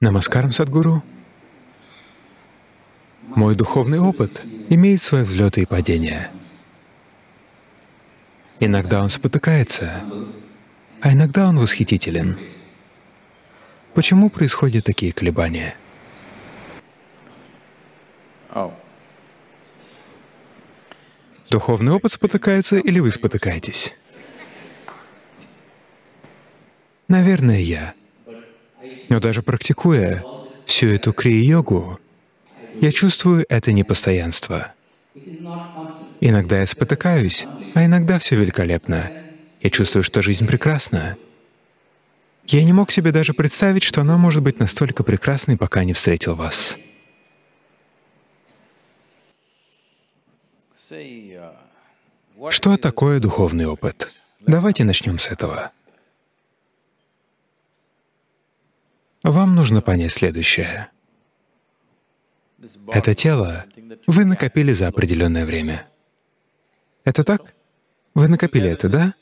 Намаскарам, Садгуру. Мой духовный опыт имеет свои взлеты и падения. Иногда он спотыкается, а иногда он восхитителен. Почему происходят такие колебания? Духовный опыт спотыкается или вы спотыкаетесь? Наверное, я. Но даже практикуя всю эту крия-йогу, я чувствую это непостоянство. Иногда я спотыкаюсь, а иногда все великолепно. Я чувствую, что жизнь прекрасна. Я не мог себе даже представить, что она может быть настолько прекрасной, пока не встретил вас. Что такое духовный опыт? Давайте начнем с этого. Вам нужно понять следующее. Это тело вы накопили за определенное время. Это так? Вы накопили это, да?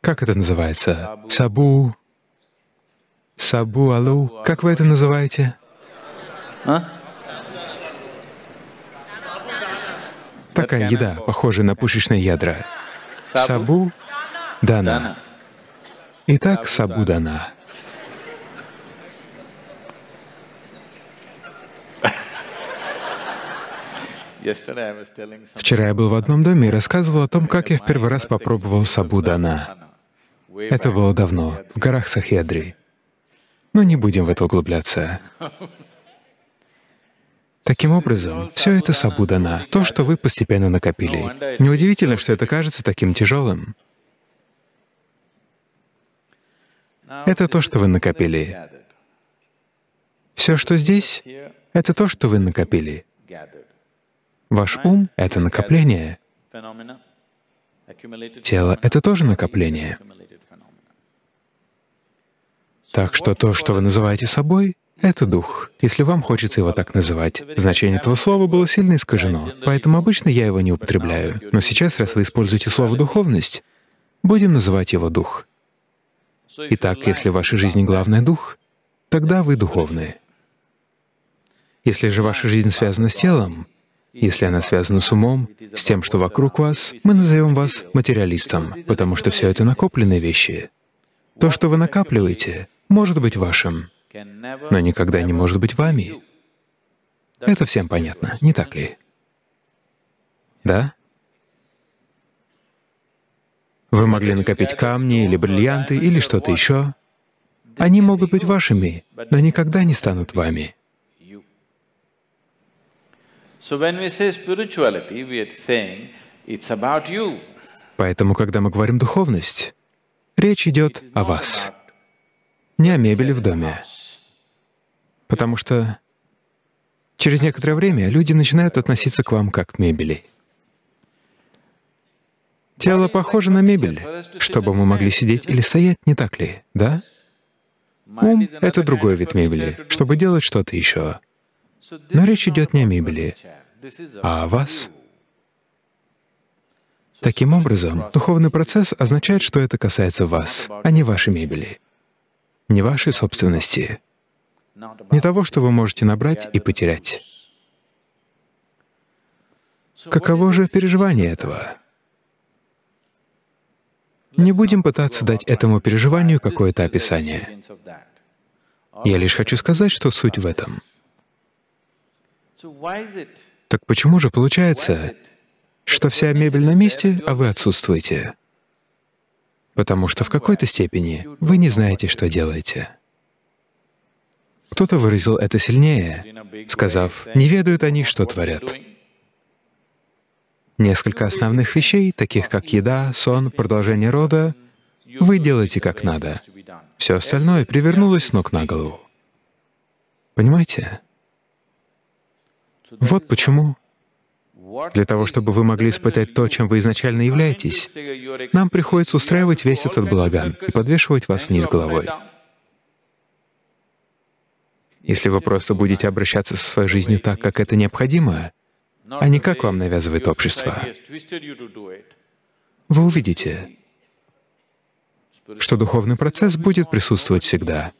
Как это называется? Сабу... Сабу алу. Как вы это называете? А? Такая еда, похожая на пушечные ядра. Сабу дана. Итак, Сабудана. Вчера я был в одном доме и рассказывал о том, как я в первый раз попробовал сабудана. Это было давно, в горах Сахьядри. Но не будем в это углубляться. Таким образом, все это сабудана, то, что вы постепенно накопили. Неудивительно, что это кажется таким тяжелым. Это то, что вы накопили. Все, что здесь, это то, что вы накопили. Ваш ум — это накопление. Тело — это тоже накопление. Так что то, что вы называете собой, — это дух, если вам хочется его так называть. Значение этого слова было сильно искажено, поэтому обычно я его не употребляю. Но сейчас, раз вы используете слово «духовность», будем называть его дух. Итак, если в вашей жизни главное — дух, тогда вы духовные. Если же ваша жизнь связана с телом, если она связана с умом, с тем, что вокруг вас, мы назовем вас материалистом, потому что все это накопленные вещи. То, что вы накапливаете, может быть вашим, но никогда не может быть вами. Это всем понятно, не так ли? Да? Вы могли накопить камни или бриллианты или что-то еще. Они могут быть вашими, но никогда не станут вами. Поэтому, когда мы говорим «духовность», речь идет о вас, не о мебели в доме. Потому что через некоторое время люди начинают относиться к вам как к мебели. Тело похоже на мебель, чтобы мы могли сидеть или стоять, не так ли, да? Ум — это другой вид мебели, чтобы делать что-то еще. Но речь идет не о мебели, а о вас. Таким образом, духовный процесс означает, что это касается вас, а не вашей мебели, не вашей собственности, не того, что вы можете набрать и потерять. Каково же переживание этого? Не будем пытаться дать этому переживанию какое-то описание. Я лишь хочу сказать, что суть в этом. Так почему же получается, что вся мебель на месте, а вы отсутствуете? Потому что в какой-то степени вы не знаете, что делаете. Кто-то выразил это сильнее, сказав, «Не ведают они, что творят». Несколько основных вещей, таких как еда, сон, продолжение рода, вы делаете как надо. Все остальное привернулось с ног на голову. Понимаете? Вот почему. Для того, чтобы вы могли испытать то, чем вы изначально являетесь, нам приходится устраивать весь этот балаган и подвешивать вас вниз головой. Если вы просто будете обращаться со своей жизнью так, как это необходимо, а не как вам навязывает общество. Вы увидите, что духовный процесс будет присутствовать всегда.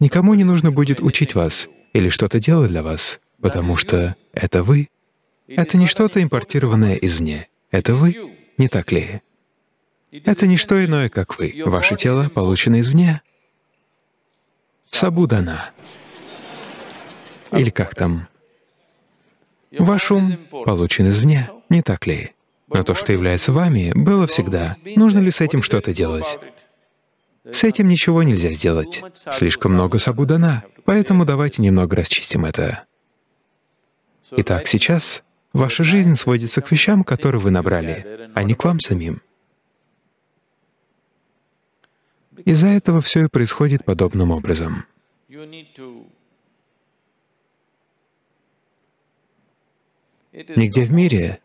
Никому не нужно будет учить вас или что-то делать для вас, потому что это вы. Это не что-то импортированное извне. Это вы, не так ли? Это не что иное, как вы. Ваше тело получено извне. Сабудана. Или как там? Ваш ум получен извне, не так ли? Но то, что является вами, было всегда. Нужно ли с этим что-то делать? С этим ничего нельзя сделать. Слишком много сабудана, поэтому давайте немного расчистим это. Итак, сейчас ваша жизнь сводится к вещам, которые вы набрали, а не к вам самим. Из-за этого все и происходит подобным образом. Нигде в мире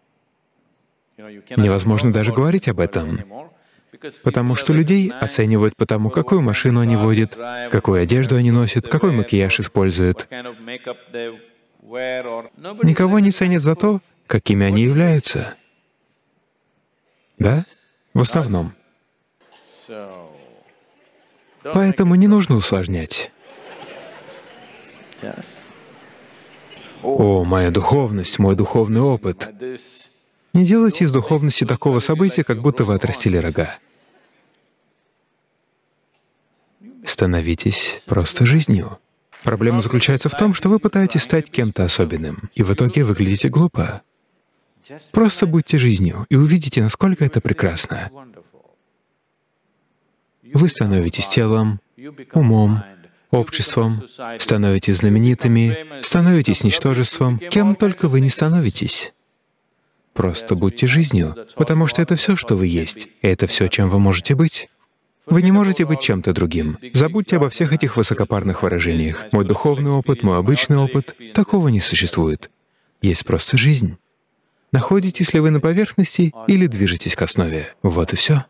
невозможно даже говорить об этом, потому что людей оценивают по тому, какую машину они водят, какую одежду они носят, какой макияж используют. Никого не ценят за то, какими они являются. Да? В основном. Поэтому не нужно усложнять. О, моя духовность, мой духовный опыт. Не делайте из духовности такого события, как будто вы отрастили рога. Становитесь просто жизнью. Проблема заключается в том, что вы пытаетесь стать кем-то особенным, и в итоге выглядите глупо. Просто будьте жизнью и увидите, насколько это прекрасно. Вы становитесь телом, умом, обществом, становитесь знаменитыми, становитесь ничтожеством, кем только вы не становитесь. Просто будьте жизнью, потому что это все, что вы есть, это все, чем вы можете быть. Вы не можете быть чем-то другим. Забудьте обо всех этих высокопарных выражениях. Мой духовный опыт, мой обычный опыт — такого не существует. Есть просто жизнь. Находитесь ли вы на поверхности или движетесь к основе? Вот и все.